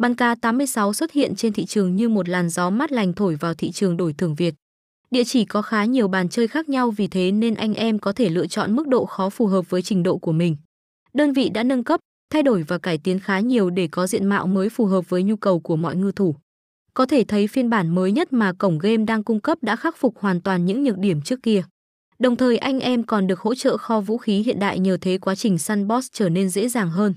Bắn cá 86 xuất hiện trên thị trường như một làn gió mát lành thổi vào thị trường đổi thưởng Việt. Địa chỉ có khá nhiều bàn chơi khác nhau vì thế nên anh em có thể lựa chọn mức độ khó phù hợp với trình độ của mình. Đơn vị đã nâng cấp, thay đổi và cải tiến khá nhiều để có diện mạo mới phù hợp với nhu cầu của mọi ngư thủ. Có thể thấy phiên bản mới nhất mà cổng game đang cung cấp đã khắc phục hoàn toàn những nhược điểm trước kia. Đồng thời anh em còn được hỗ trợ kho vũ khí hiện đại nhờ thế quá trình săn boss trở nên dễ dàng hơn.